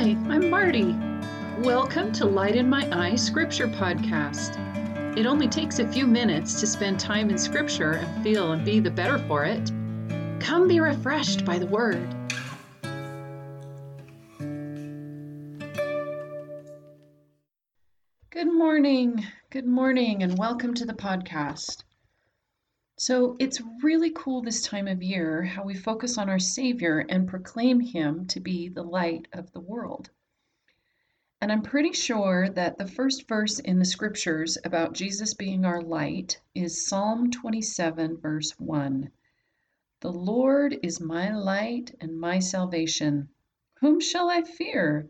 Hi, I'm Marty. Welcome to Light in My Eye Scripture Podcast. It only takes a few minutes to spend time in Scripture and feel and be the better for it. Come be refreshed by the Word. Good morning, good morning, and welcome to the podcast. So it's really cool this time of year how we focus on our Savior and proclaim Him to be the light of the world. And I'm pretty sure that the first verse in the scriptures about Jesus being our light is Psalm 27, verse 1. The Lord is my light and my salvation. Whom shall I fear?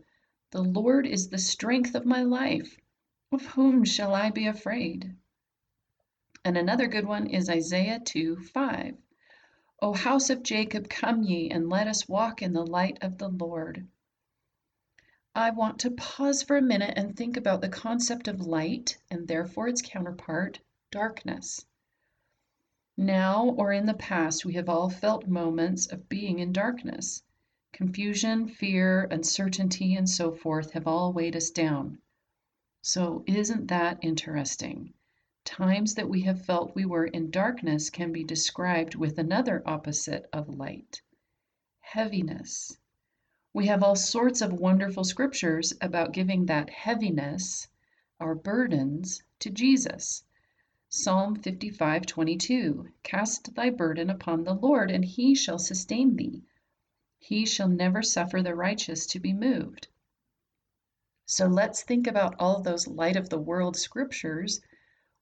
The Lord is the strength of my life. Of whom shall I be afraid? And another good one is Isaiah 2 5. O house of Jacob, come ye, and let us walk in the light of the Lord. I want to pause for a minute and think about the concept of light and therefore its counterpart, darkness. Now or in the past, we have all felt moments of being in darkness. Confusion, fear, uncertainty, and so forth have all weighed us down. So, isn't that interesting? Times that we have felt we were in darkness can be described with another opposite of light heaviness. We have all sorts of wonderful scriptures about giving that heaviness, our burdens, to Jesus. Psalm 55:22 Cast thy burden upon the Lord, and he shall sustain thee. He shall never suffer the righteous to be moved. So let's think about all those light of the world scriptures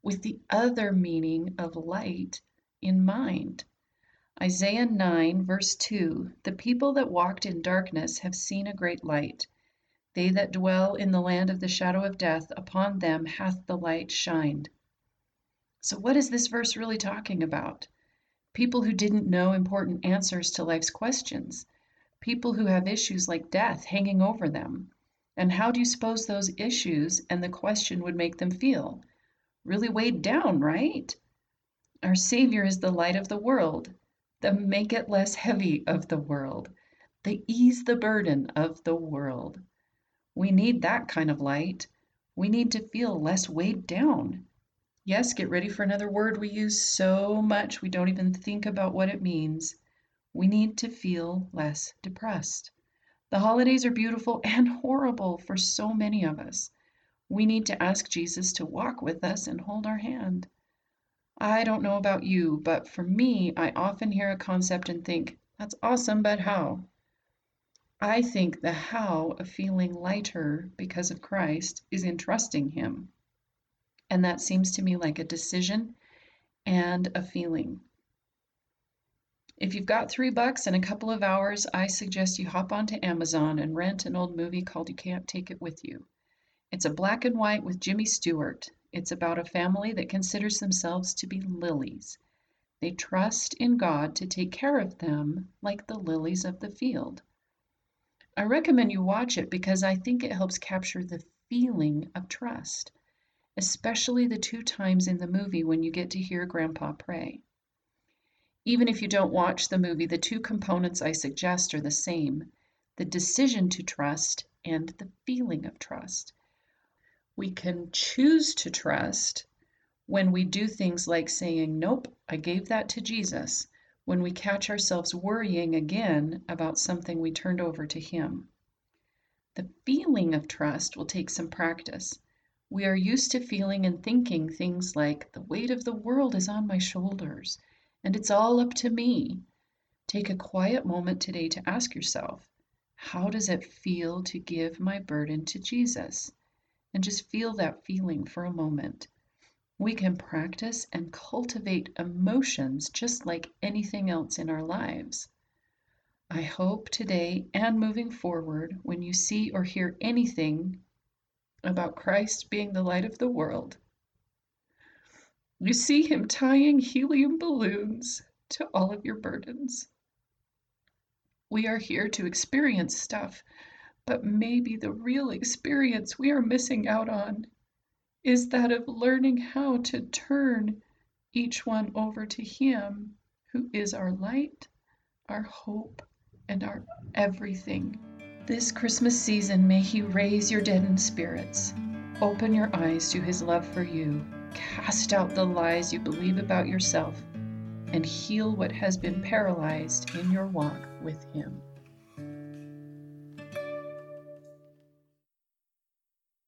with the other meaning of light in mind. Isaiah 9, verse 2 The people that walked in darkness have seen a great light. They that dwell in the land of the shadow of death, upon them hath the light shined. So, what is this verse really talking about? People who didn't know important answers to life's questions, people who have issues like death hanging over them. And how do you suppose those issues and the question would make them feel? Really weighed down, right? Our Savior is the light of the world, the make it less heavy of the world, the ease the burden of the world. We need that kind of light. We need to feel less weighed down. Yes, get ready for another word we use so much we don't even think about what it means. We need to feel less depressed. The holidays are beautiful and horrible for so many of us we need to ask Jesus to walk with us and hold our hand. I don't know about you, but for me, I often hear a concept and think, that's awesome, but how? I think the how of feeling lighter because of Christ is in trusting Him. And that seems to me like a decision and a feeling. If you've got three bucks and a couple of hours, I suggest you hop onto Amazon and rent an old movie called You Can't Take It With You. It's a black and white with Jimmy Stewart. It's about a family that considers themselves to be lilies. They trust in God to take care of them like the lilies of the field. I recommend you watch it because I think it helps capture the feeling of trust, especially the two times in the movie when you get to hear Grandpa pray. Even if you don't watch the movie, the two components I suggest are the same the decision to trust and the feeling of trust. We can choose to trust when we do things like saying, Nope, I gave that to Jesus, when we catch ourselves worrying again about something we turned over to Him. The feeling of trust will take some practice. We are used to feeling and thinking things like, The weight of the world is on my shoulders, and it's all up to me. Take a quiet moment today to ask yourself, How does it feel to give my burden to Jesus? And just feel that feeling for a moment. We can practice and cultivate emotions just like anything else in our lives. I hope today and moving forward, when you see or hear anything about Christ being the light of the world, you see him tying helium balloons to all of your burdens. We are here to experience stuff but maybe the real experience we are missing out on is that of learning how to turn each one over to Him who is our light, our hope, and our everything. This Christmas season, may He raise your deadened spirits, open your eyes to His love for you, cast out the lies you believe about yourself, and heal what has been paralyzed in your walk with Him.